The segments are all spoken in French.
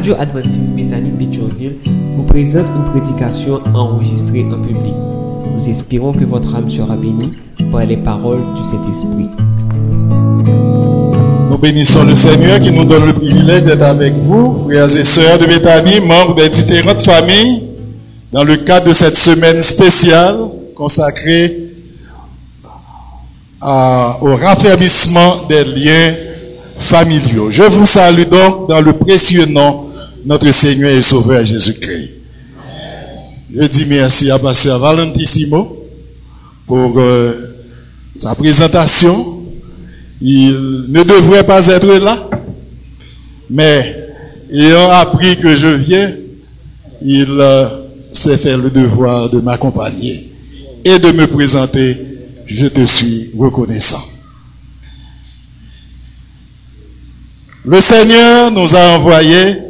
Radio Adventiste Bethany Pétionville vous présente une prédication enregistrée en public. Nous espérons que votre âme sera bénie par les paroles du Saint-Esprit. Nous bénissons le Seigneur qui nous donne le privilège d'être avec vous, frères et sœurs de Bethany, membres des différentes familles, dans le cadre de cette semaine spéciale consacrée au raffermissement des liens familiaux. Je vous salue donc dans le précieux nom notre Seigneur et Sauveur Jésus-Christ. Je dis merci à Pasteur Valentissimo pour euh, sa présentation. Il ne devrait pas être là, mais ayant appris que je viens, il euh, s'est fait le devoir de m'accompagner et de me présenter. Je te suis reconnaissant. Le Seigneur nous a envoyé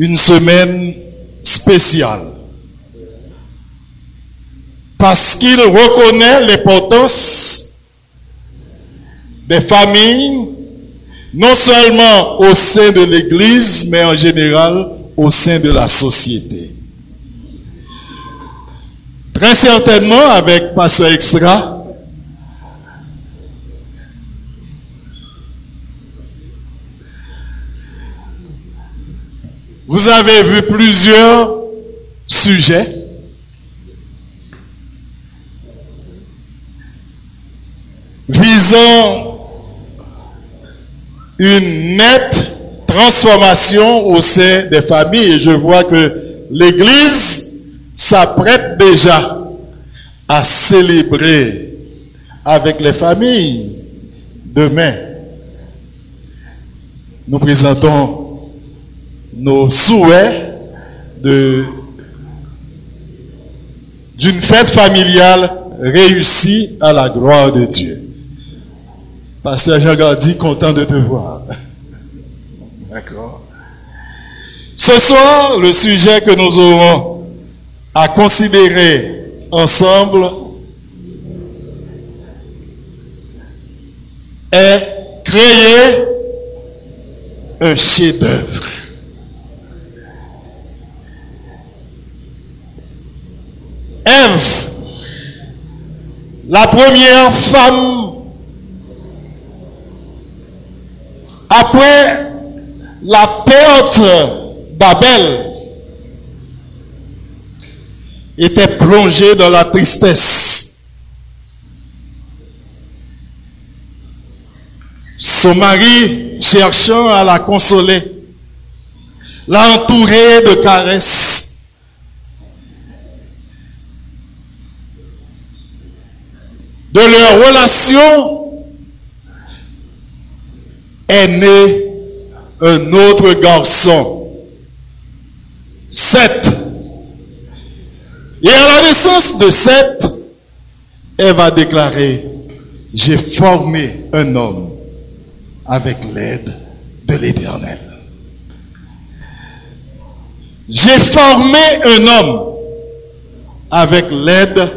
une semaine spéciale parce qu'il reconnaît l'importance des familles, non seulement au sein de l'Église, mais en général au sein de la société. Très certainement, avec Pasteur Extra, Vous avez vu plusieurs sujets? visant une nette transformation au sein des familles. Et je vois que l'Église s'apprête déjà à célébrer avec les familles demain. Nous présentons nos souhaits d'une fête familiale réussie à la gloire de Dieu. Pasteur Jean Gardi, content de te voir. D'accord. Ce soir, le sujet que nous aurons à considérer ensemble est créer un chef-d'œuvre. Ève, la première femme, après la perte d'Abel, était plongée dans la tristesse. Son mari, cherchant à la consoler, l'a entourée de caresses de leur relation est né un autre garçon, Seth. Et à la naissance de Seth, elle va déclarer, j'ai formé un homme avec l'aide de l'Éternel. J'ai formé un homme avec l'aide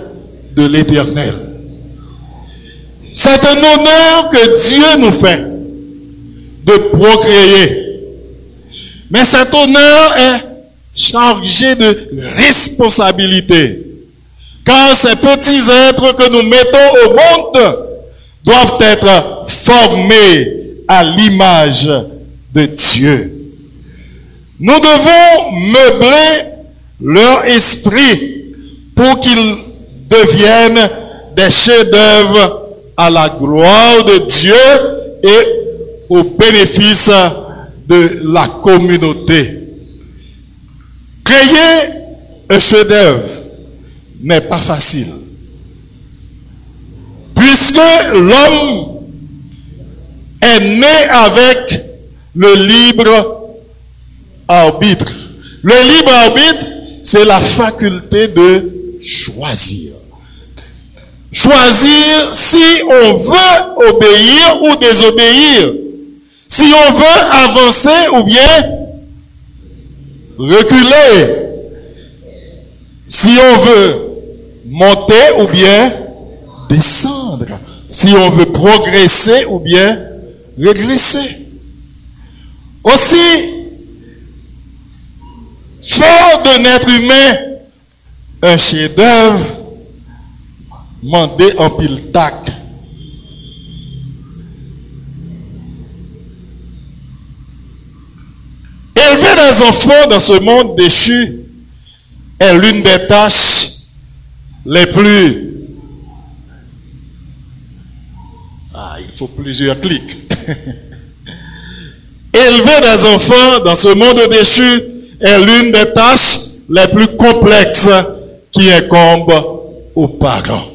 de l'Éternel. C'est un honneur que Dieu nous fait de procréer. Mais cet honneur est chargé de responsabilité. Car ces petits êtres que nous mettons au monde doivent être formés à l'image de Dieu. Nous devons meubler leur esprit pour qu'ils deviennent des chefs-d'œuvre à la gloire de Dieu et au bénéfice de la communauté. Créer un chef-d'œuvre n'est pas facile. Puisque l'homme est né avec le libre arbitre. Le libre arbitre, c'est la faculté de choisir choisir si on veut obéir ou désobéir, si on veut avancer ou bien reculer, si on veut monter ou bien descendre, si on veut progresser ou bien régresser. Aussi, fort d'un être humain, un chef-d'œuvre mandé en pile tac. Élever des enfants dans ce monde déchu est l'une des tâches les plus... Ah, il faut plusieurs clics. Élever des enfants dans ce monde déchu est l'une des tâches les plus complexes qui incombent aux parents.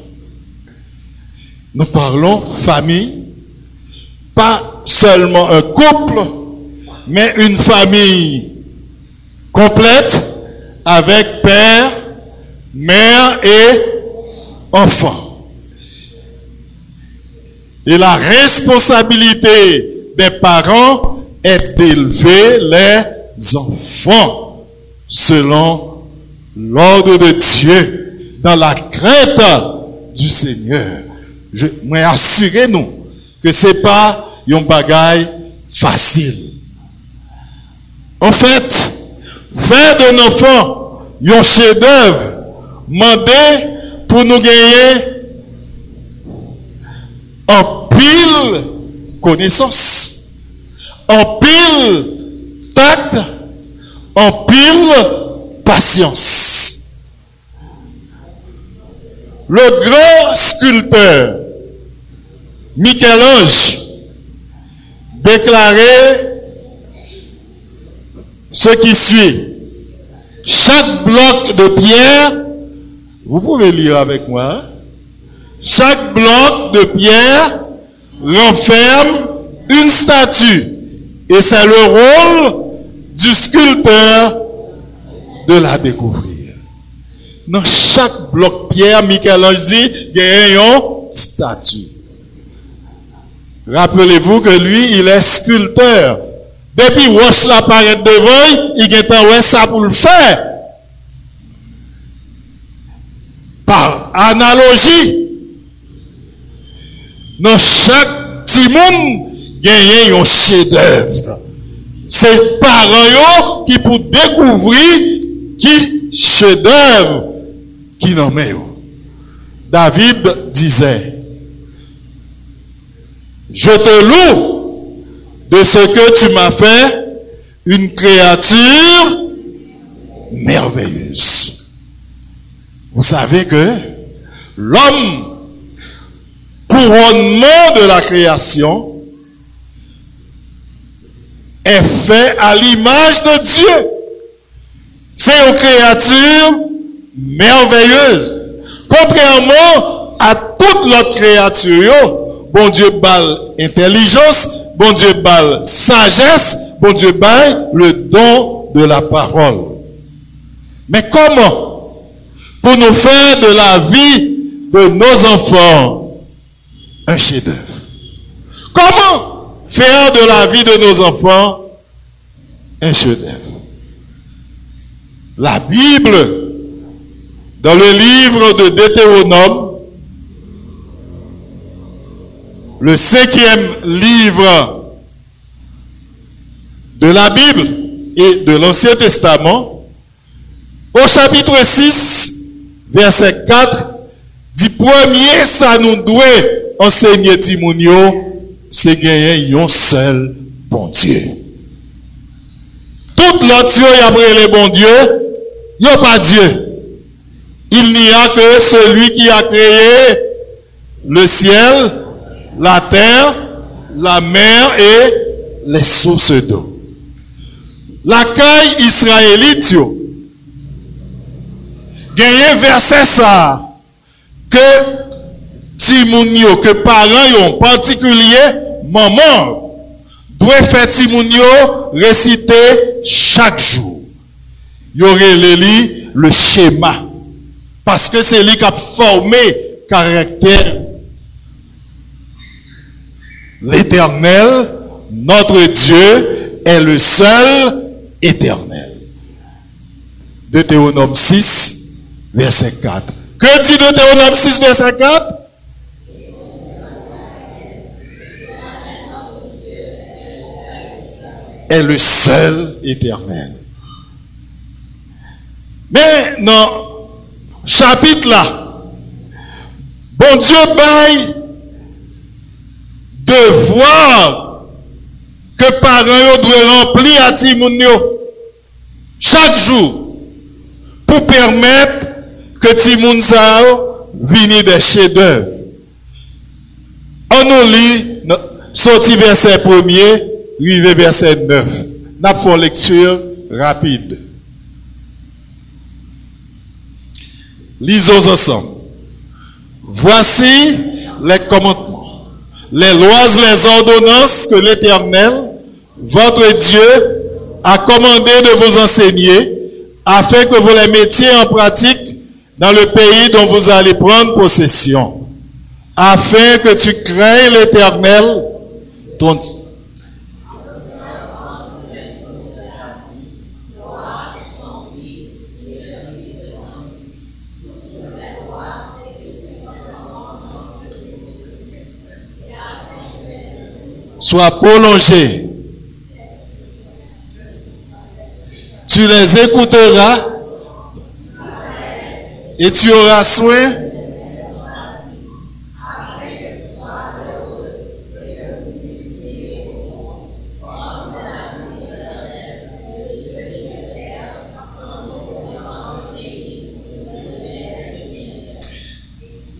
Nous parlons famille, pas seulement un couple, mais une famille complète avec père, mère et enfant. Et la responsabilité des parents est d'élever les enfants selon l'ordre de Dieu dans la crainte du Seigneur. Je assurez-nous que ce n'est pas un bagaille facile. En fait, faire de enfant un chef-d'œuvre mandé pour nous gagner en pile connaissance, en pile tact, en pile patience. Le grand sculpteur Michel-Ange déclarait ce qui suit. Chaque bloc de pierre, vous pouvez lire avec moi, hein? chaque bloc de pierre renferme une statue. Et c'est le rôle du sculpteur de la découvrir. Dans chaque bloc pierre, Michel-Ange dit, il y a une statue. Rappelez-vous que lui, il est sculpteur. Depi wosh la paret devoy, i gen tan wè sa pou l'fè. Par analogi, nan chak ti moun, genyen yon chedèv. Se paran yo ki pou dekouvri ki chedèv ki nan men yo. David dizè, je te loue de ce que tu m'as fait une créature merveilleuse. Vous savez que l'homme, couronnement de la création, est fait à l'image de Dieu. C'est une créature merveilleuse. Contrairement à toute l'autre créature, bon Dieu balle intelligence, bon Dieu balle sagesse, bon Dieu balle le don de la parole. Mais comment Pour nous faire de la vie de nos enfants un chef-d'œuvre? Comment faire de la vie de nos enfants un chef-d'œuvre? La Bible, dans le livre de Deutéronome, le cinquième livre de la Bible et de l'Ancien Testament, au chapitre 6, verset 4, dit premier, ça nous doit enseigner Timonio, c'est gagner un seul bon Dieu. Tout l'autre Dieu, après les bon Dieu, il n'y a pas Dieu. Il n'y a que celui qui a créé le ciel, la terre, la mer et les sources d'eau. La caille israélite, un verset ça, que Timounio, que parents en particulier, maman, doit faire Timounio réciter chaque jour. Il y aurait le schéma. Parce que c'est lui qui a formé caractère L'éternel, notre Dieu, est le seul éternel. Deutéronome 6, verset 4. Que dit Deutéronome 6, verset 4 est le seul éternel. Mais dans chapitre là, bon Dieu baille devoir que parents doivent remplir à Timounio chaque jour pour permettre que Timoun vienne des chefs-d'œuvre. On nous lit, sorti verset 1er, arrivé verset 9. Nous faisons lecture rapide. Lisons ensemble. Voici les commandements, les lois, les ordonnances que l'Éternel, votre Dieu, a commandé de vous enseigner afin que vous les mettiez en pratique dans le pays dont vous allez prendre possession, afin que tu craignes l'Éternel, ton soit prolongé. Tu les écouteras. Et tu auras soin.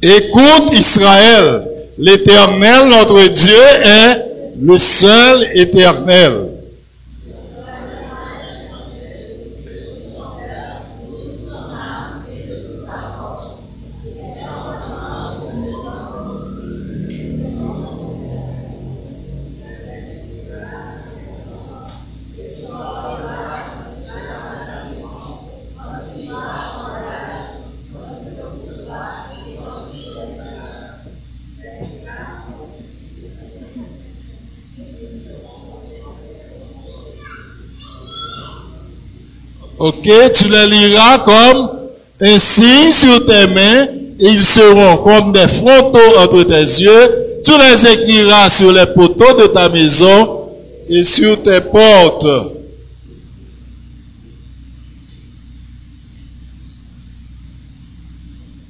Écoute Israël, l'Éternel, notre Dieu, est le seul éternel. Ok, tu les liras comme un signe sur tes mains, ils seront comme des frontaux entre tes yeux. Tu les écriras sur les poteaux de ta maison et sur tes portes.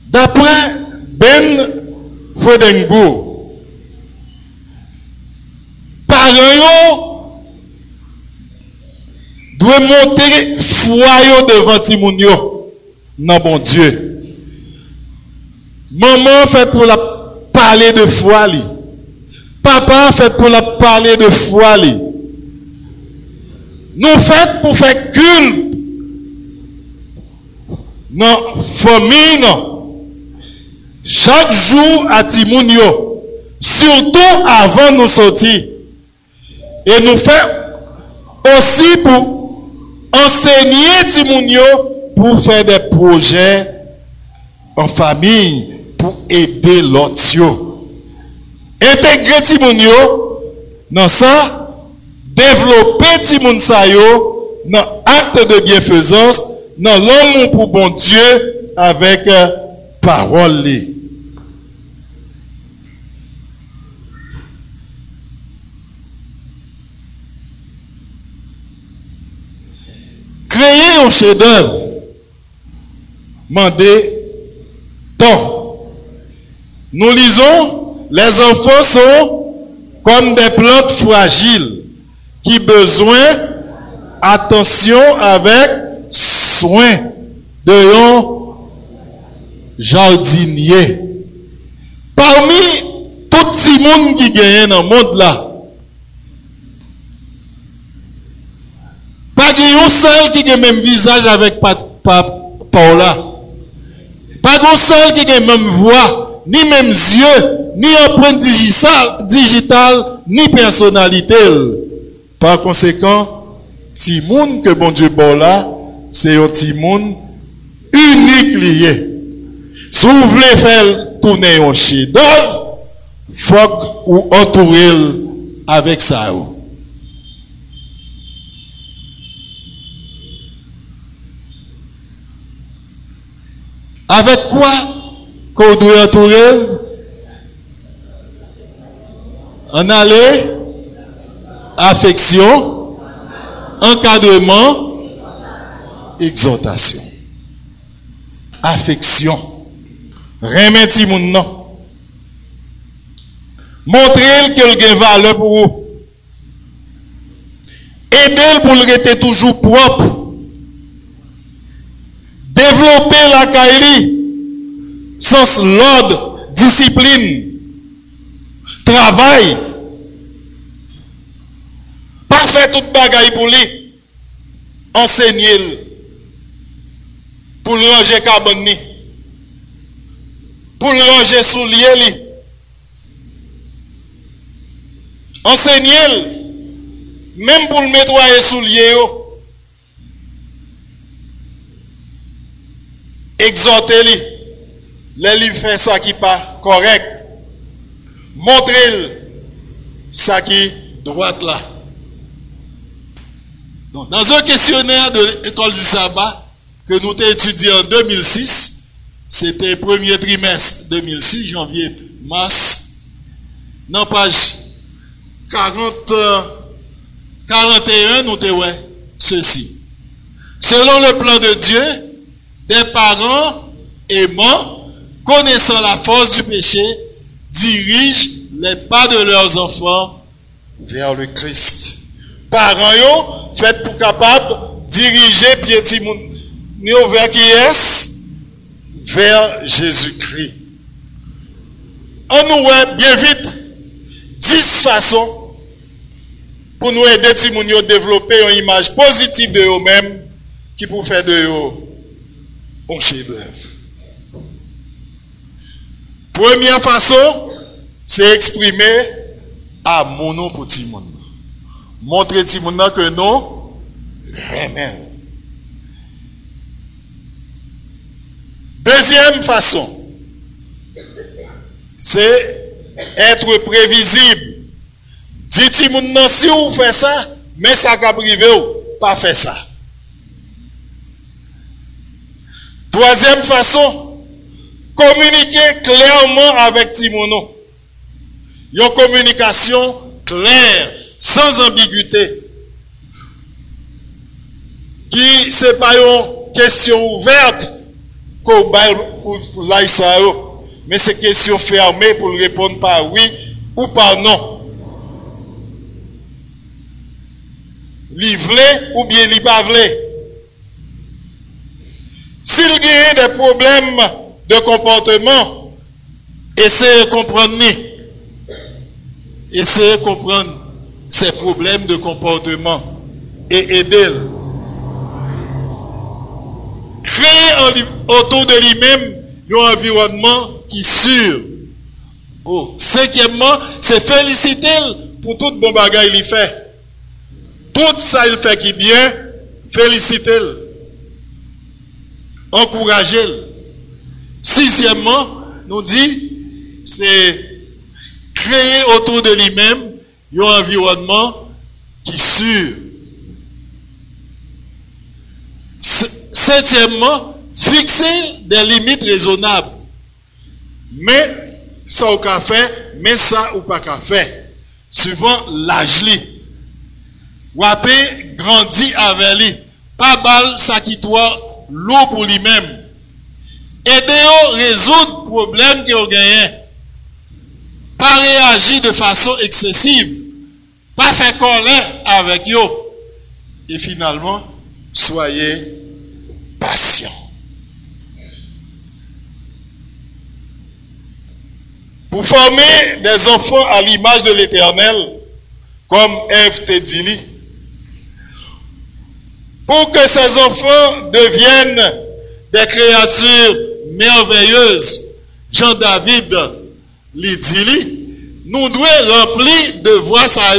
D'après Ben Fodengo, par doit monter foyer devant Timounio. Non, bon Dieu. Maman fait pour la parler de foi. Papa fait pour la parler de foi. Nous fait pour faire culte. Non, famille, non. Chaque jour à Timounio. Surtout avant nous sortir. Et nous fait aussi pour ensegnye ti moun yo pou fè de projè an fami pou edè lot yo. Entegre ti moun yo nan sa, devlopè ti moun sa yo nan akte de bienfezans nan lòm moun pou bon Diyo avèk parol li. Créer un chef-d'œuvre, mandez tant. Nous lisons, les enfants sont comme des plantes fragiles qui besoin attention avec soin de un jardinier. Parmi tout le monde qui gagne dans le monde là, Pas de seul qui a le même visage avec Paula. Pas de seul qui a même voix, ni même yeux, ni empreinte digitale, ni personnalité. Par conséquent, Timoun que bon Dieu là, c'est un Timoun unique lié. Si vous voulez faire tourner un chef d'œuvre, faut ou entourer avec ça. Avec quoi qu'on doit entourer? En aller, affection, encadrement, exhortation, affection, remercie mon nom. Montrez a valeur pour vous. Aidez pour le rester toujours propre. Développer la caillerie, sens l'ordre, discipline, travail. Pas faire toute bagaille pour lui. Enseigner pour le ranger carbone, pour le ranger soulier. Enseigner même pour le nettoyer soulier. Exhortez-le. Les livres fait ça qui pas correct. Montrez-le ça qui droite là. dans un questionnaire de l'école du sabbat que nous avons en 2006, c'était premier trimestre 2006, janvier, mars, dans page 40, 41, nous avons ceci. Selon le plan de Dieu, des parents aimants, connaissant la force du péché, dirigent les pas de leurs enfants vers le Christ. Parents, yo, faites pour capable diriger pied vers qui est vers Jésus-Christ. On nous voit bien vite dix façons pour nous aider à développer une image positive de eux-mêmes qui pour faire de eux un chef-d'œuvre. Première façon, c'est exprimer à mon nom pour Timon. Montrer Timon que nous remèlons. Deuxième façon, c'est être prévisible. Dites non si vous faites ça, mais ça va privé pas faire ça. Troisième façon, communiquer clairement avec Timono. Une communication claire, sans ambiguïté. Qui c'est pas une question ouverte pour mais c'est une question fermée pour répondre par oui ou par non. Livré ou bien li pas S'il y a des problèmes de comportement, essayez de comprendre. Essayez de comprendre ces problèmes de comportement et aider. Créer autour de lui-même un environnement qui est sûr. Oh. Cinquièmement, c'est féliciter pour tout bon bagage qu'il fait. Tout ça il fait qui bien, félicitez-le. Encouragez-le. Sixièmement, nous dit, c'est créer autour de lui-même un environnement qui est sûr. Septièmement, fixer des limites raisonnables. Mais ça ou qu'à faire, mais ça ou pas qu'à faire. Suivant l'âge Wapé grandit avec lui. Pas mal ça qui toi l'eau pour lui-même. Aidez-vous résoudre le problème que vous gagnez. Pas réagir de façon excessive. Pas faire colère avec vous. Et finalement, soyez patient. Pour former des enfants à l'image de l'Éternel, comme Ève dit, pour que ces enfants deviennent des créatures merveilleuses, Jean-David dit, nous devons remplir devoirs ça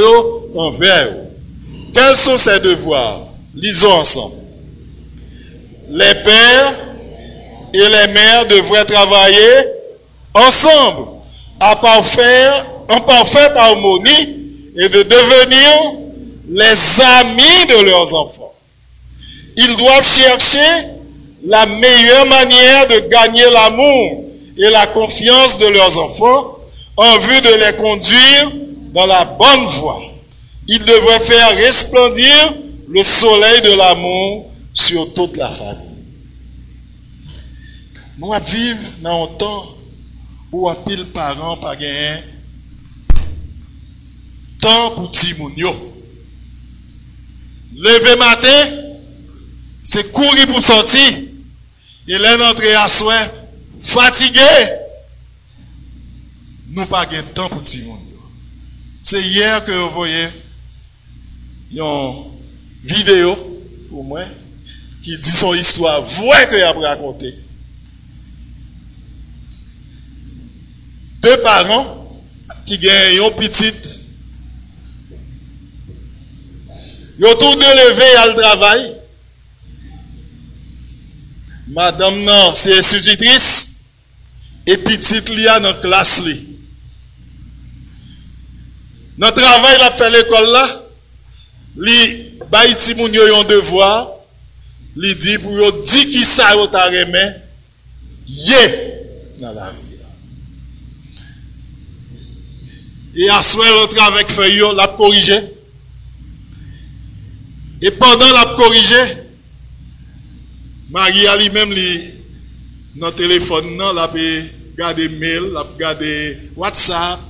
envers. Quels sont ces devoirs Lisons ensemble. Les pères et les mères devraient travailler ensemble à parfaire, en parfaite harmonie et de devenir les amis de leurs enfants. Ils doivent chercher la meilleure manière de gagner l'amour et la confiance de leurs enfants en vue de les conduire dans la bonne voie. Ils devraient faire resplendir le soleil de l'amour sur toute la famille. Nous vivons dans un temps où un pile parents pas gagné temps pour Timounio. Lever matin, c'est courir pour sortir. Et l'entrée à soin, fatigué. Nous pas de temps pour Timounio. C'est hier que vous voyez une vidéo pour moi qui dit son histoire vraie qu'il a raconté. Deux parents qui gagnent une petite. Ils ont tout levé à le travail. Madame, non, c'est institutrice. Et petite, il y a dans la classe. Dans le travail, il a fait l'école là. Li bay ti moun yo yon devoir, li di pour yo di ki sa yo ta ye dans la l'a corrigé. Et pendant l'a corrigé, Marie a lui-même dans le téléphone, l'a gardé mail, l'a gardé WhatsApp,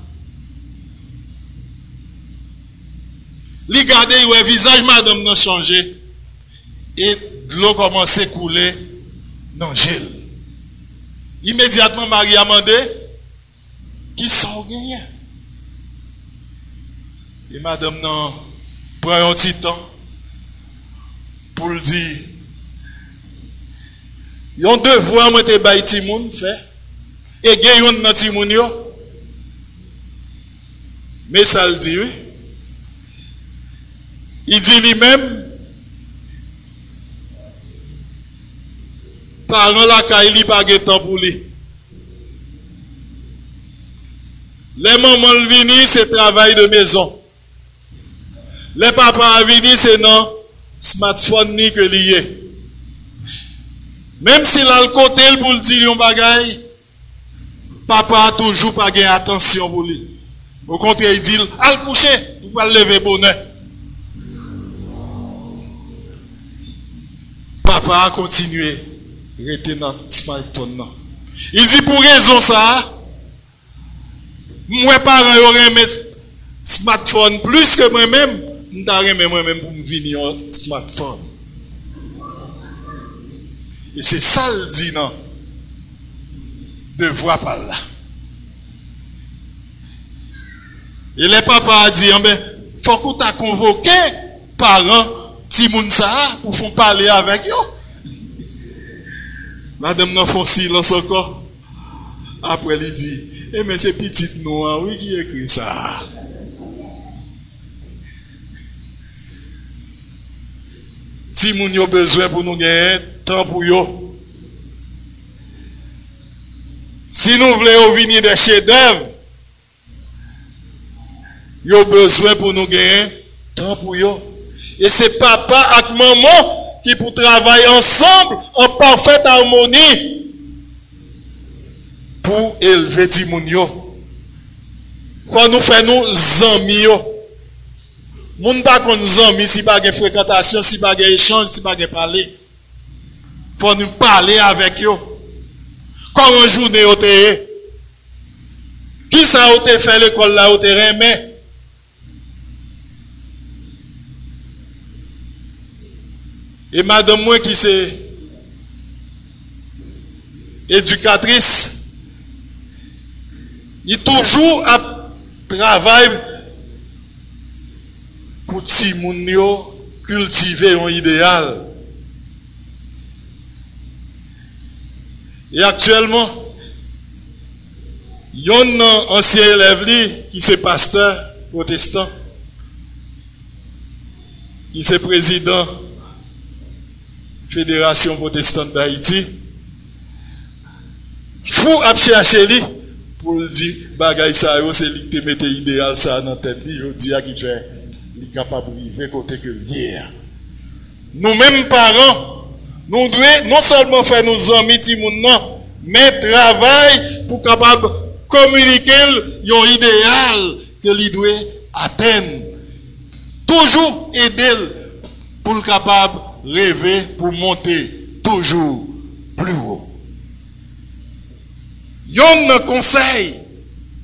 Li gade le visage madame n'a changé et l'eau commence à couler dans gel. Immédiatement Marie a demandé qui sont gagné. Et madame n'a prend un petit temps pour le dire. Yon devoir moi te bay ti moun fait et gen yon nan ti. Mais ça le dit oui. Il dit lui-même, parents la caille, de temps pour lui. Les mamans viennent, c'est travail de maison. Les papas viennent, c'est non smartphone ni que lié. Même s'il a le côté pour le dire un bagage, papa a toujours pas gagné attention pour lui. Au contraire, il dit, al coucher, vous pas lever bonheur. papa a continué rester dans le smartphone. Il dit pour raison ça, moi parents auraient un smartphone plus que moi-même, je moi-même pour me venir un smartphone. Et c'est ça le dit. De voir par là. Et les papas a dit, il ah ben, faut tu aies convoqué parents si moun pour faire parler avec eux. Madame n'a fait silence encore. Après, il dit, eh mais c'est petite noire, oui, qui écrit ça? Si a besoin pour nous gagner pour. Si nous voulons venir des chefs-d'œuvre, ils ont besoin pour nous gagner temps pour eux. Et c'est papa et maman qui pour travailler ensemble en parfaite harmonie pour élever Timounio. Quand nous faisons nos amis, nous ne pas nos amis si pas de fréquentation, si pas d'échange, si pas de parler. Faut nous parler avec eux. Comment journée au Qui ça a fait l'école là au terrain mais Et madame moi qui c'est éducatrice, il toujours à travail pour cultiver un idéal. Et actuellement, il y a un ancien élève qui est pasteur protestant, qui est président Fédération protestante d'Haïti. Fou à chercher lui pour dire bagay ça c'est lui qui mette idéal ça dans tête lui il dit qui fait capable de vivre. Nous mêmes parents nous devons non seulement faire nos amis mais travailler pour capable communiquer un idéal que lui doit atteindre. Toujours aider pour le capable rêver, pour monter toujours plus haut. Yon conseil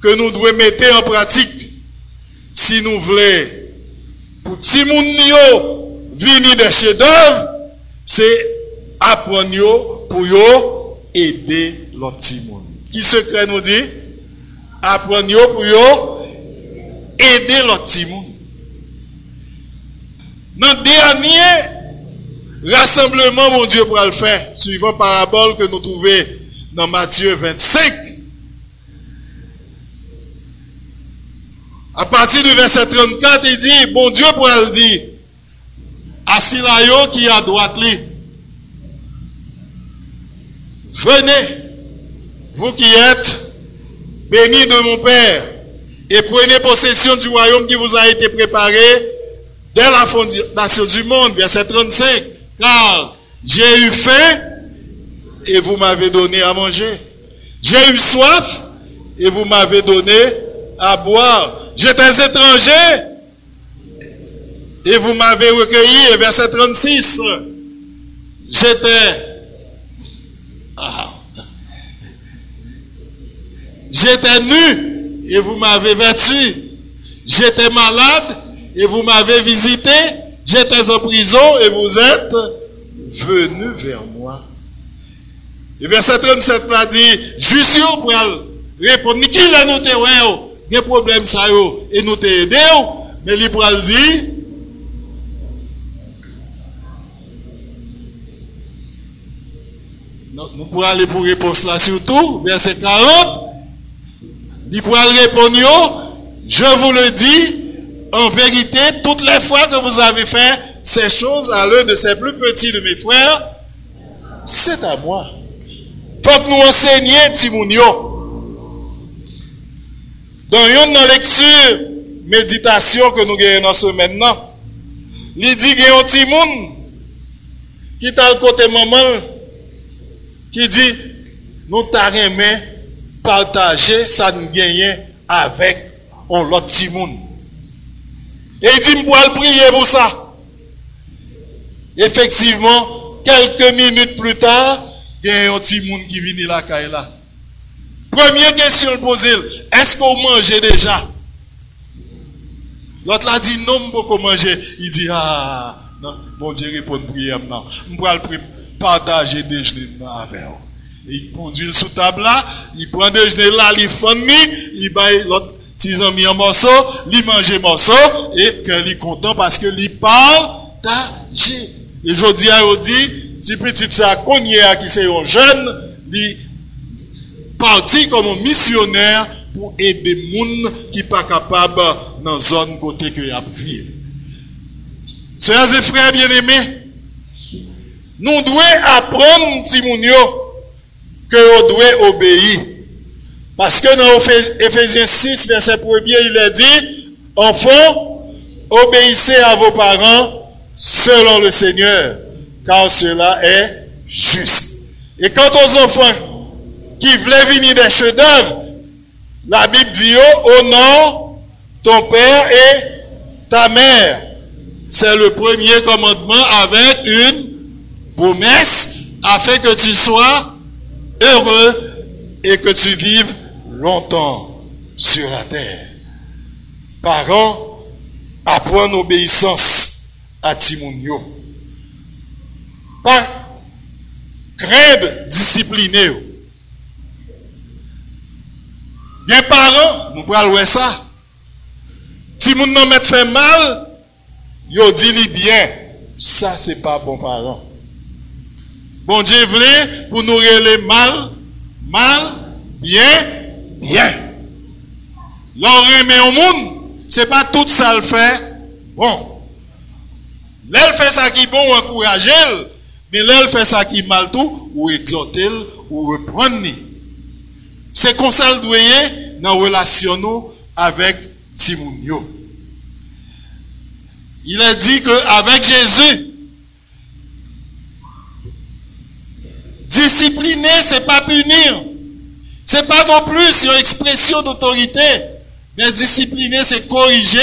que nous devons mettre en pratique si nous voulons pour ti moun venir des chefs-d'œuvre, c'est apprendre pour aider l'autre ti Qui secret nous dit? Apprendre pour aider l'autre ti Dans le dernier rassemblement, mon Dieu, pour le faire, suivant parabole que nous trouvons dans Matthieu 25, à partir du verset 34, il dit, bon Dieu pour elle dire, assis là qui est à droite, venez, vous qui êtes bénis de mon Père, et prenez possession du royaume qui vous a été préparé dès la fondation du monde, verset 35, car j'ai eu faim et vous m'avez donné à manger. J'ai eu soif et vous m'avez donné à boire. J'étais étranger et vous m'avez recueilli. Verset 36. J'étais. J'étais nu et vous m'avez vêtu. J'étais malade et vous m'avez visité. J'étais en prison et vous êtes venu vers moi. Et verset 37 m'a dit, juste pour répondre, mais qui l'a noté, ouais, des problèmes ça et nous t'aider, mais il le dire, nous pourrons aller pour réponse là surtout, verset 40, il pourra répondre, je vous le dis, en vérité, toutes les fois que vous avez fait ces choses à l'un de ces plus petits de mes frères, c'est à moi. Faut que nous enseigner Timounio. Dans une lecture, méditation que nous dans ce maintenant, il dit qu'il y a un qui est à côté maman, qui dit, nous t'arrêtons partager ça nous gagne avec l'autre petit monde. Et il dit, vais prier pour ça. Effectivement, quelques minutes plus tard, il y a un petit monde qui vient caille là. Première question poser, est-ce qu'on mange déjà? L'autre l'a dit non, je peux manger. Il dit, ah, non, bon Dieu répond prière non. Je vais partager déjeuner avec vous. Il conduit sous table là, il prend déjeuner là, il fait il baille l'autre petit ami en morceau, il mange morceau et qu'il est content parce que il partage. Et je dis à dit, si petit ça qui c'est un jeune, il parti comme un missionnaire pour aider les gens qui pas capable dans la zone côté que vivre. Sœurs et frères bien-aimés, nous devons apprendre Timounio que nous devons obéir. Parce que dans Ephésiens 6, verset 1 il est dit, enfants, obéissez à vos parents selon le Seigneur car cela est juste. Et quant aux enfants qui voulaient venir des chefs-d'œuvre, la Bible dit oh, honore ton père et ta mère. C'est le premier commandement avec une promesse afin que tu sois heureux et que tu vives longtemps sur la terre. Parents, apprends l'obéissance à Timonio pas craindre discipliner. Les parents, nous voir ça. Si mon nom fait mal, yo dit bien. Ça, c'est pas bon parent. Bon Dieu voulait pour nous les mal, mal, bien, bien. L'on remet au monde, c'est pas tout ça le fait. Bon. L'elle fait ça qui est bon. Mais là, elle fait ça qui est mal tout, ou exhorter, ou reprendre. C'est comme ça doit dans la relation avec Timounio. Il a dit qu'avec Jésus, discipliner, ce n'est pas punir. Ce n'est pas non plus une expression d'autorité. Mais discipliner, c'est corriger.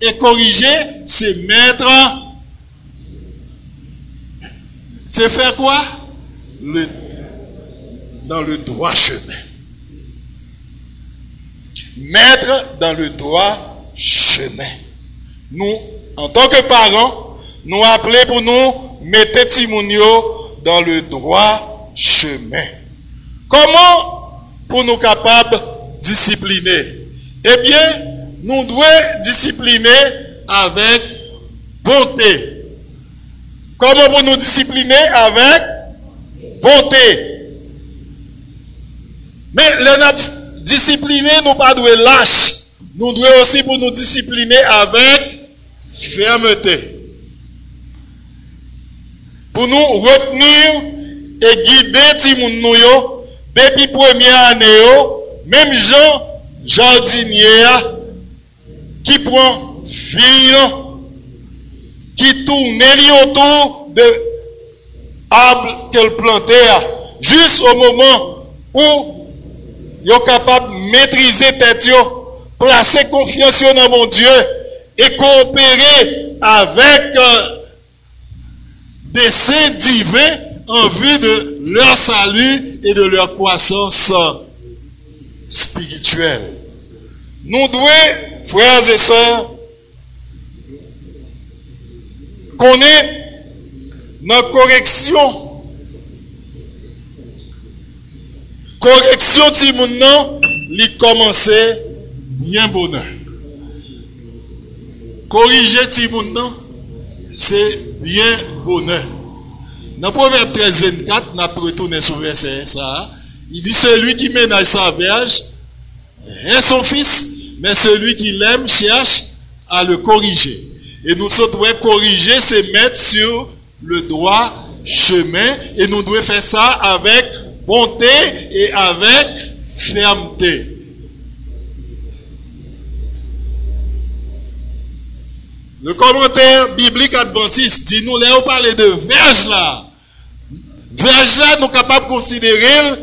Et corriger, c'est mettre C'est faire quoi? Dans le droit chemin. Mettre dans le droit chemin. Nous, en tant que parents, nous appeler pour nous mettre Timounio dans le droit chemin. Comment pour nous capables discipliner? Eh bien, nous devons discipliner avec bonté. Comment pour nous discipliner avec bonté? Mais le discipliner, nous pas de lâche. Nous devons aussi pour nous discipliner avec fermeté. Pour nous retenir et guider Timoun depuis première année, même Jean jardinier qui prend fille qui tourne autour de l'arbre qu'elle plantait, juste au moment où ils sont capables de maîtriser tête, placer confiance dans mon Dieu et coopérer avec euh, des saints divins en vue de leur salut et de leur croissance spirituelle. Nous devons, frères et sœurs, connaître notre correction. Correction, si maintenant, il commençait bien bonheur. Corriger, si maintenant, c'est bien bonheur. Dans Proverbe 13, 24, on a retourné sur verset ça. Il dit Celui qui ménage sa verge est son fils, mais celui qui l'aime cherche à le corriger. Et nous devons corriger, c'est mettre sur le droit chemin. Et nous devons faire ça avec bonté et avec fermeté. Le commentaire biblique adventiste dit nous, là, on parle de verge là. Verge là, nous capables de considérer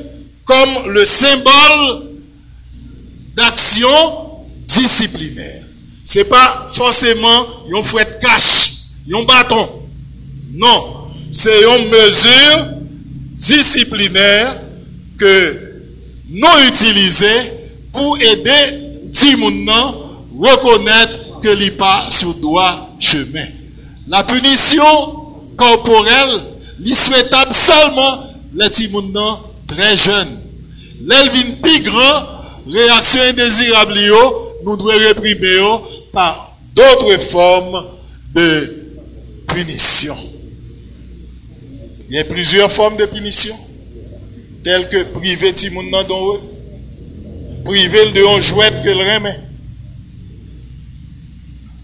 comme le symbole d'action disciplinaire. Ce n'est pas forcément un fouet de cache, un bâton. Non, c'est une mesure disciplinaire que nous utilisons pour aider Timoun reconnaître que n'est pas sur droit chemin. La punition corporelle est souhaitable seulement les Timoun très jeunes. L'elvin plus grand, réaction indésirable, nous devons réprimer par d'autres formes de punition. Il y a plusieurs formes de punition, telles que priver Timoun dans priver de un jouet que le remet,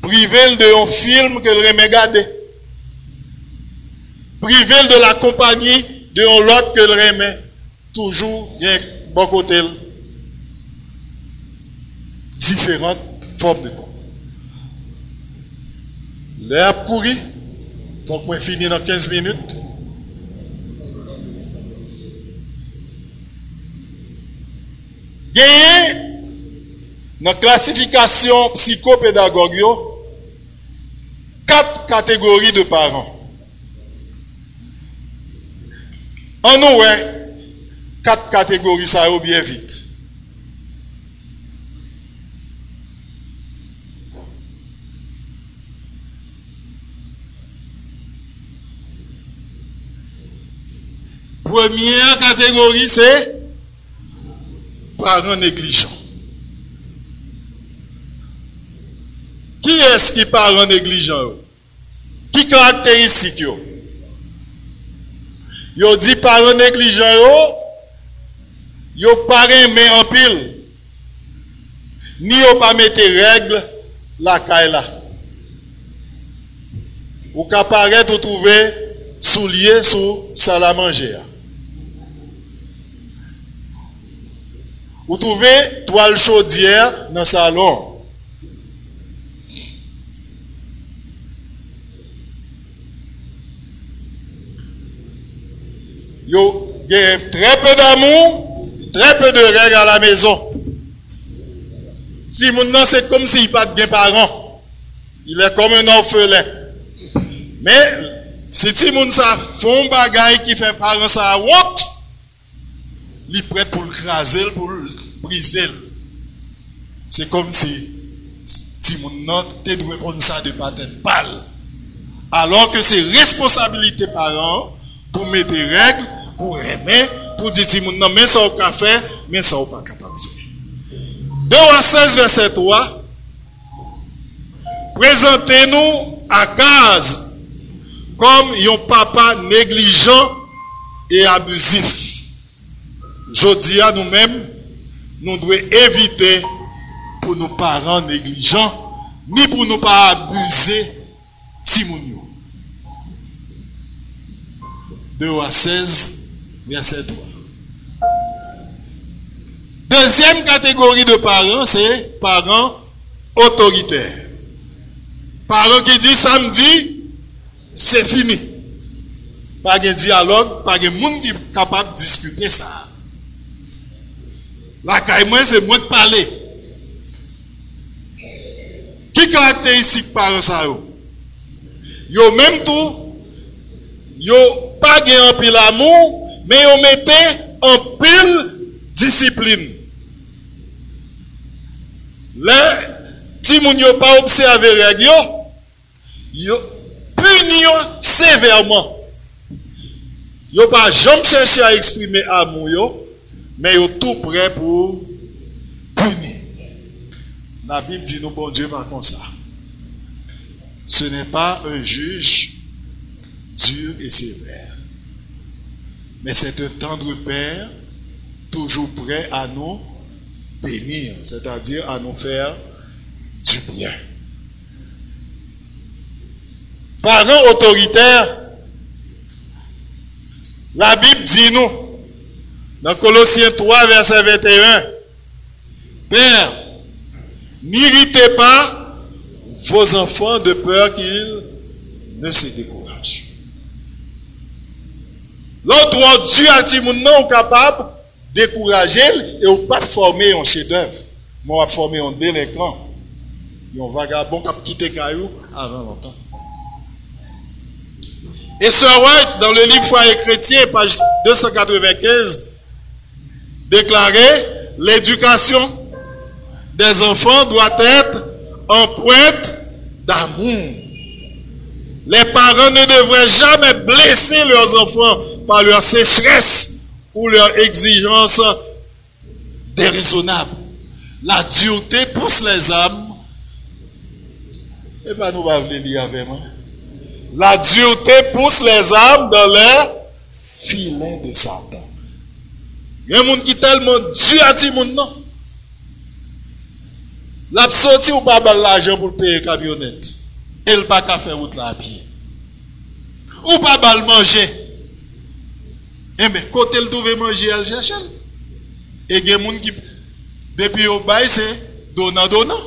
priver de un film que le remet garder, priver de la compagnie de lot que le remet, toujours, il y a bon côté, différentes formes de L'heure a couru. Donc, moi, fini dans 15 minutes. Gagné dans la classification psychopédagogique, quatre catégories de parents. En nous, quatre catégories, ça va bien vite. Première catégorie, c'est parents négligents. Qui est-ce qui parent négligent? Qui caractéristique yo? Yo dit parents négligents yo, yo pas mais en pile. Ni yo pas mettre règles la caille. Ou qu'à paraître ou trouver soulier sous salle à manger. Vous trouvez toile chaudière dans le salon. Il y a très peu d'amour, très peu de règles à la maison. Si maintenant c'est comme s'il n'a pas de parents. Il est comme un orphelin. Mais Si ti moun sa font bagay qui fait parents ça honte, il est prêt pour le craser, pour le briser. C'est comme si ti moun nan te dwe prendre ça de patate balle. Alors que c'est responsabilité parents pour mettre des règles, pour aimer, pour dire ti moun nan mais ça au faire, mais ça ou pas capable de faire. 2 à 16 verset 3 Présentez-nous à case comme un papa négligent et abusif. Je dis à nous-mêmes, nous devons éviter pour nos parents négligents, ni pour ne pas abuser Timounio. 2 à 16, verset 3. Deuxième catégorie de parents, c'est parents autoritaires. Parents qui disent samedi, c'est fini. Pas de dialogue, pas de monde qui est capable de discuter ça. La caille, c'est moi de parler. Qui caractéristique par ça yo? même tout, yo pas un pile amour, mais yo mettait en pile discipline. Les si moun yo pas observé règle yo, yo puni sévèrement. Yo pas jamais cherché à exprimer amour mais yo tout prêt pour punir. La Bible dit nous bon Dieu pas comme ça. Ce n'est pas un juge dur et sévère, mais c'est un tendre Père toujours prêt à nous bénir, c'est-à-dire à nous faire du bien. Parents autoritaires, la Bible dit nous, dans Colossiens 3, verset 21, Père, n'irritez pas vos enfants de peur qu'ils ne se découragent. L'autre Dieu a dit non capable de décourager et ou pas former un chef-d'œuvre, on va former un délinquant un vagabond qui a quitté Caillou avant longtemps. Et ce White, dans le livre Foyer chrétien, page 295, déclarait l'éducation des enfants doit être empreinte d'amour. Les parents ne devraient jamais blesser leurs enfants par leur sécheresse ou leur exigence déraisonnable. La dureté pousse les âmes et pas nous va lire avec moi. La dureté pousse les âmes dans les filets de Satan. Il y a un monde qui est tellement dur à dire non. La sorti ou pas l'argent pour payer camionnette. Elle pas qu'à faire route là à pied. Ou pas le manger. Eh bien, côté le trouve manger, elle cherche. Et il y a des gens qui, depuis au bail, c'est donnant, donnant.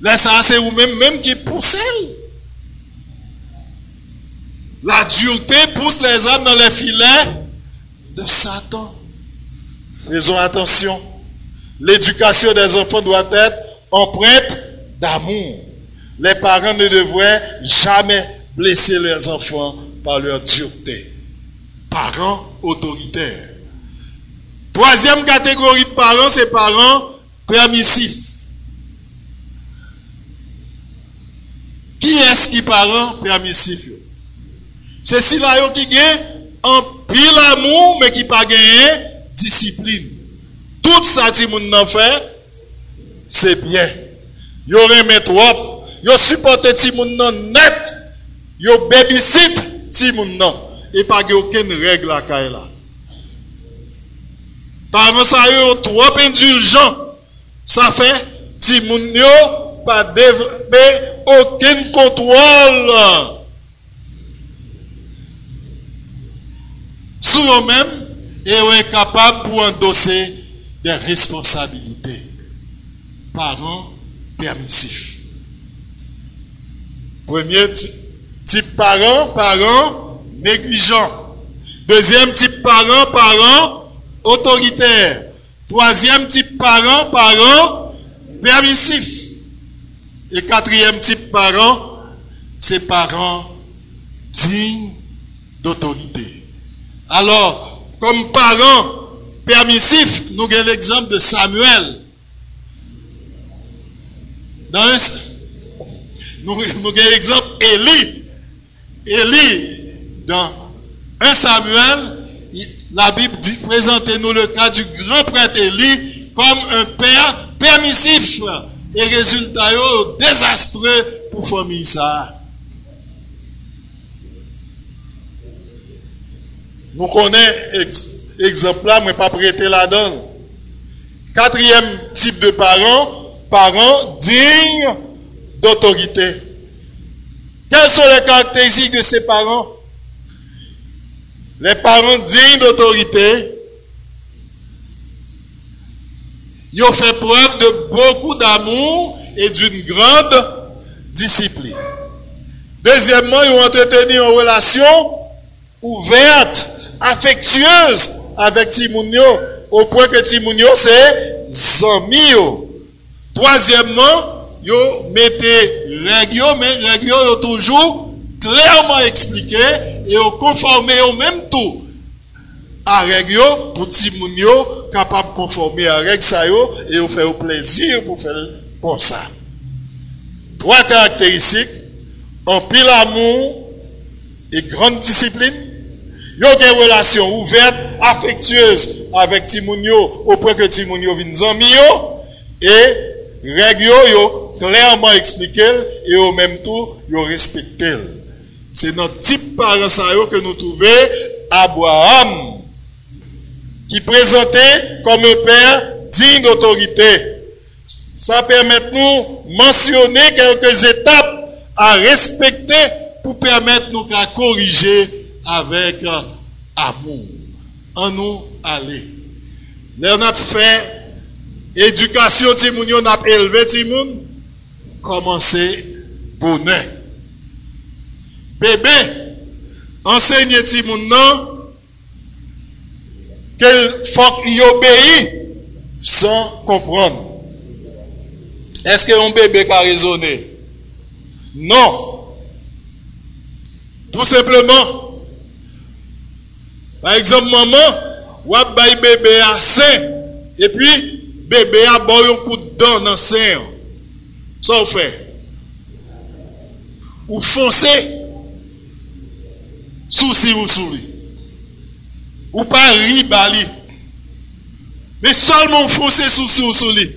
Là, ça, c'est vous-même même qui poussez. La dureté pousse les âmes dans les filets de Satan. Faisons attention. L'éducation des enfants doit être empreinte d'amour. Les parents ne devraient jamais blesser leurs enfants par leur dureté. Parents autoritaires. Troisième catégorie de parents, c'est parents permissifs. Qui est-ce qui parent permissif C'est si là qui gagne un pile amour mais qui pas gagné discipline. Tout ça moun fait c'est bien. Yo remet trop, yo supporte ti moun nan net, yo babysit ti moun nan et pas aucune règle à là. Parents ça yo trop indulgent. Ça fait ti moun yo pas développer aucun contrôle sur eux-mêmes et est capable pour endosser des responsabilités. Parents permissifs. Premier type parent, parent négligent. Deuxième type parent, parent autoritaire. Troisième type parent, parent permissif. Et quatrième type parent, c'est parents digne d'autorité. Alors, comme parents permissifs, nous avons l'exemple de Samuel. Nous avons l'exemple Élie. Élie, dans 1 Samuel, la Bible dit, présentez-nous le cas du grand prêtre Élie comme un père permissif et résultat désastreux pour famille ça. Nous connaissons exemple là, mais pas prêter la donne. Quatrième type de parents, parents dignes d'autorité. Quelles sont les caractéristiques de ces parents? Les parents dignes d'autorité, ils ont fait preuve de beaucoup d'amour et d'une grande discipline. Deuxièmement, ils ont entretenu une relation ouverte, affectueuse avec Timounio, au point que Timounio c'est Zamio. Troisièmement, ils mettez règles, mais règles ont toujours clairement expliqué et ont conformé au même tout à règles pour Timounio capable de conformer à règles et vous faire plaisir pour faire ça. Trois caractéristiques, en pile amour et grande discipline. Il y a des relations ouvertes, affectueuses avec Timounio, au point que Timounio vient Zamio, et règles clairement expliqué et au même temps, yo respecté. C'est notre type parent que nous trouvons Abraham, qui présentait comme un père digne d'autorité ça permet nous mentionner quelques étapes à respecter pour permettre nous de corriger avec euh, amour. En nous aller. Là, on a fait éducation, on a élevé Timoun. Commencez bonheur. Bébé, enseignez Timoun non qu'il faut qu'il obéisse sans comprendre. Est-ce qu'un bébé a raisonné? Non. Tout simplement. Par exemple, maman, ou a bébé à sein, et puis bébé a boire un coup de dent dans sein. Ça vous fait. Ou foncer. Souci ou souris. Ou pas ribali. Mais seulement foncer souci ou souris.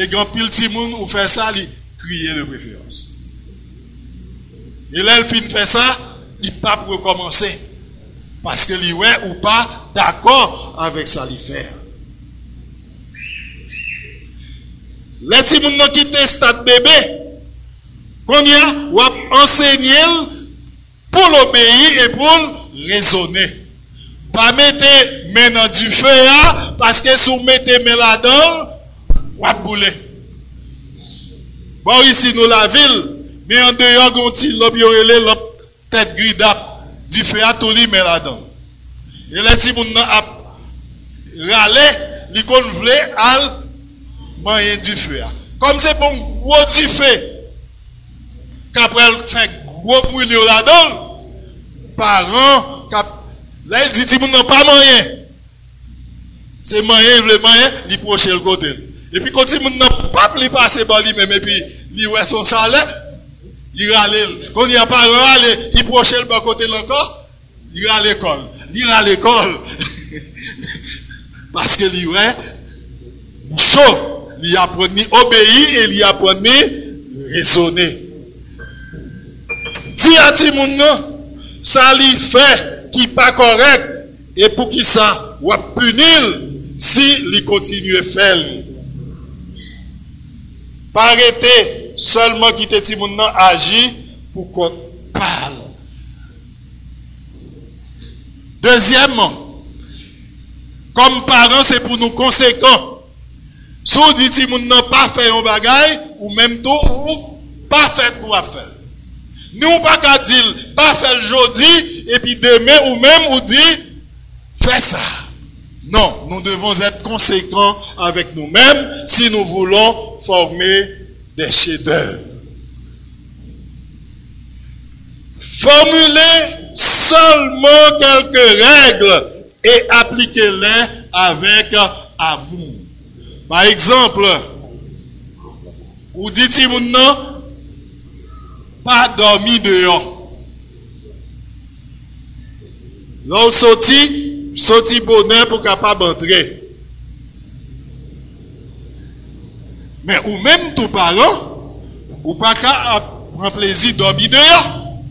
A grand pile de monde ou fait ça, il crier de préférence. Et là, il fait ça, il pas recommencer. Parce que lui, ouais ou pas d'accord avec ça, il fait. Les petits qui quitté stade bébé, qu'on y a, pour l'obéir et pour raisonner. Pas mettre main du feu, parce que si vous mettez main là-dedans, Wap boule. Bon, ici, nous, la ville, mais en dehors, on yorele, l'op tête gridap, du feu à tout mais là-dedans. Et les petits a râlé, li kon vle moyen du feu. Comme c'est bon gros du feu, qu'après fait gros brûlure là-dedans, parents, là, il dit, ti moun n'a pas moyen. C'est moyen, il veut moyen, il proche le côté. Et puis quand il n'a pas pu passer par lui-même, et puis il voit son salaire, il râle. Quand il n'y a pas râle, il proche le bas côté encore, il râle l'école. Il râle l'école. Parce que lui, ouais, chaud. Il apprend à obéir et il apprend à raisonner. Si à non, ça lui fait qui pas correct, et pour qui ça, ou punir si continue à faire. Pas arrêter seulement quitter Timoun agir pour qu'on parle. Deuxièmement, comme parents, c'est pour nous Si on dit Timoun pas fait un bagage, ou même tout, ou pas fait pour faire. Nous, pas qu'à dire, pas fait le jeudi, et puis demain, ou même, ou dit, fais ça. Non, nous devons être conséquents avec nous-mêmes si nous voulons former des chefs-d'œuvre. Formulez seulement quelques règles et appliquez-les avec amour. Par exemple, ou dites non, pas dormir dehors. Là, sorti, sorti bonheur pour capable d'entrer. Mais ou même tout parlant, ou pas qu'à prendre plaisir dormir dehors.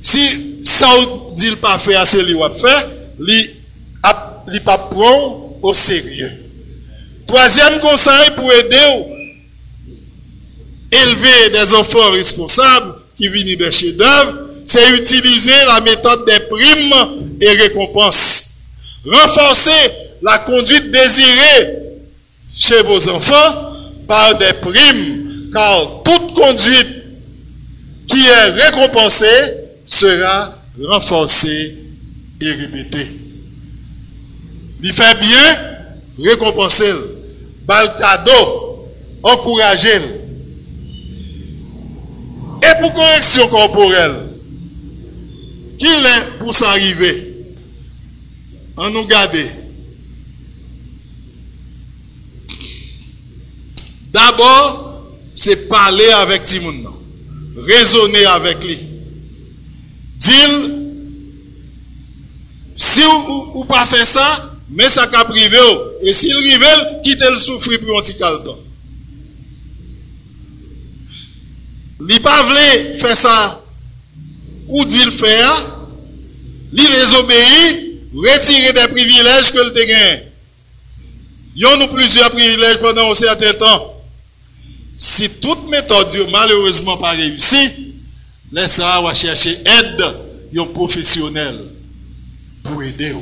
Si ça ne dit pas faire faire, li, li pas prendre au sérieux. Troisième conseil pour aider élever des enfants responsables qui viennent des chefs-d'œuvre, c'est utiliser la méthode des primes et récompenses. Renforcer la conduite désirée chez vos enfants par des primes, car toute conduite qui est récompensée sera renforcée et répétée. Il fait bien, récompenser, bal cadeau, encourager. Et pour correction corporelle, qui est pour s'arriver? On nous garde. D'abord, c'est parler avec Timoun. Raisonner avec lui. Dire, si vous ne pas fait ça, mais ça qu'a privé. Et s'il rive, quittez le souffrir pour un petit temps. Il pas faire ça ou dit le faire, il désobéit, retirer des privilèges que le gagné. Il y a plusieurs privilèges pendant un certain temps. Si toute méthode malheureusement pas réussi, laisse ça va chercher aide d'un professionnel pour aider.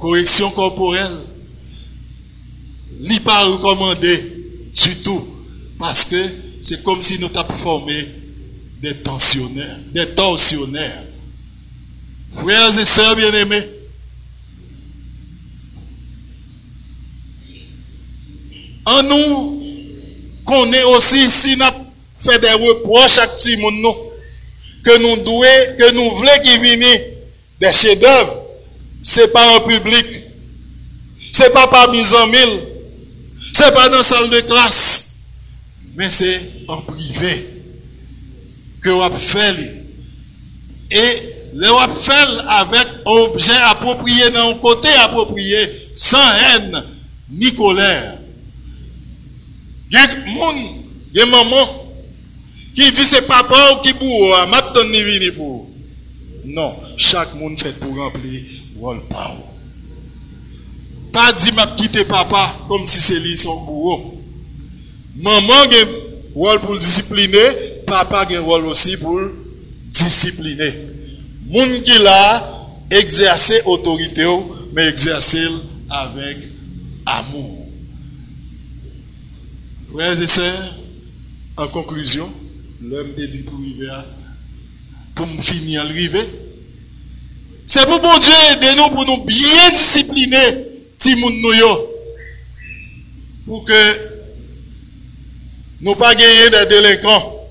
Correction corporelle, n'est pas recommandé du tout. Parce que c'est comme si nous avons formé des tensionnaires, des torsionnaires. Frères et sœurs bien-aimés, en nous, qu'on est aussi, si nous fait des reproches à petit monde, que nous que nous voulons qu'il vienne des chefs-d'œuvre, ce n'est pas en public, ce n'est pas parmi en mille, ce n'est pas dans la salle de classe, mais c'est en privé que vous faites. Et le fait avec objet approprié dans un côté approprié, sans haine ni colère. Il y a des maman qui dit c'est papa ou qui boue, m'a vini pour. Non, chaque monde fait pour remplir Pas dit m'a papa comme si c'est lui son bourreau. Maman a un rôle pour discipliner, papa a un rôle aussi pour discipliner. Moun qui l'a exercé autorité, mais exercer avec amour. Frères et sœurs, en conclusion, l'homme dit pour pour me finir arriver. C'est pour bon Dieu aider nous pour nous bien discipliner, Timoun pour que nous pas des délinquants.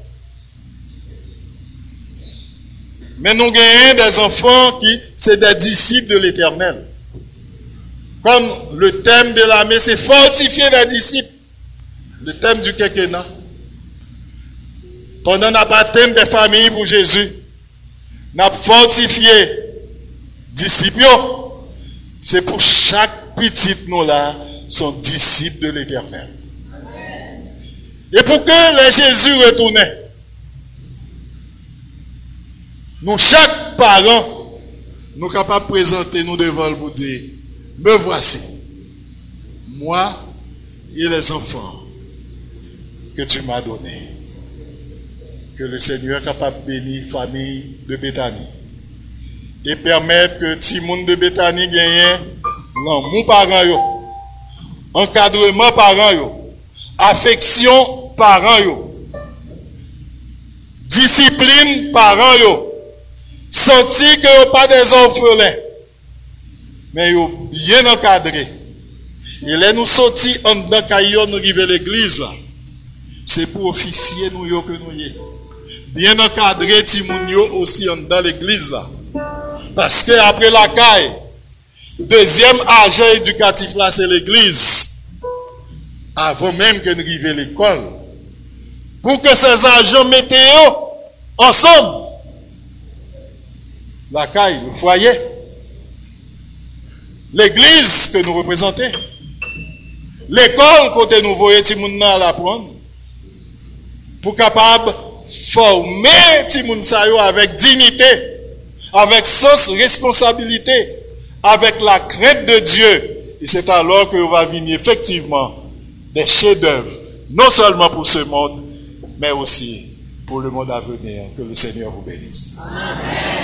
Mais nous gagnons des enfants qui, c'est des disciples de l'éternel. Comme le thème de l'armée, c'est fortifier les disciples. Le thème du quinquennat. Pendant n'a pas thème des familles pour Jésus, n'a fortifié disciples. C'est pour chaque petite nous là, sont disciples de l'éternel. Et pour que Jésus retourne, nous, chaque parent, nous capables de présenter nous devant vous dire, me voici, moi et les enfants que tu m'as donnés. Que le Seigneur est capable de bénir famille de Bethanie et permettre que le monde de Bethanie gagne mon parent, encadrement parent, affection parent, discipline parent, sentir que vous pas des orphelins, mais vous bien encadré. Et là, nous sortis en dedans, nous arrivons à l'église, c'est pour officier nous que nous y bien encadrer Timounio aussi dans l'église là. Parce que après la caille, deuxième agent éducatif là, c'est l'église. Avant même que nous arrivions à l'école. Pour que ces agents météo ensemble. La caille, le foyer. L'église que nous représentons. L'école côté nous voyons à l'apprendre. Pour capable former Timoun avec dignité, avec sens responsabilité, avec la crainte de Dieu. Et c'est alors que va venir effectivement des chefs-d'œuvre, non seulement pour ce monde, mais aussi pour le monde à venir. Que le Seigneur vous bénisse. Amen.